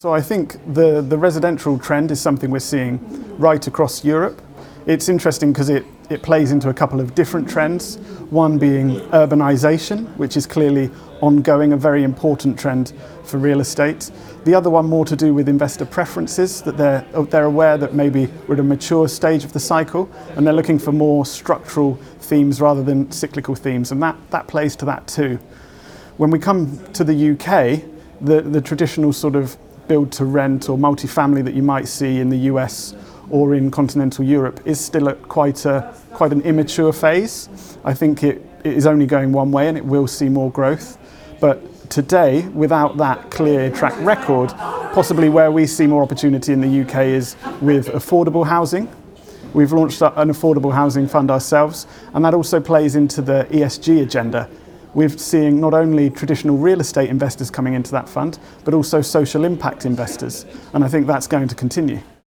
So I think the, the residential trend is something we're seeing right across Europe. It's interesting because it, it plays into a couple of different trends. One being urbanisation, which is clearly ongoing, a very important trend for real estate. The other one more to do with investor preferences, that they're, they're aware that maybe we're at a mature stage of the cycle and they're looking for more structural themes rather than cyclical themes, and that, that plays to that too. When we come to the UK, the, the traditional sort of build to rent or multifamily that you might see in the US or in continental Europe is still at quite a quite an immature phase. I think it, it is only going one way and it will see more growth. But today, without that clear track record, possibly where we see more opportunity in the UK is with affordable housing. We've launched an affordable housing fund ourselves, and that also plays into the ESG agenda we're seeing not only traditional real estate investors coming into that fund, but also social impact investors. And I think that's going to continue.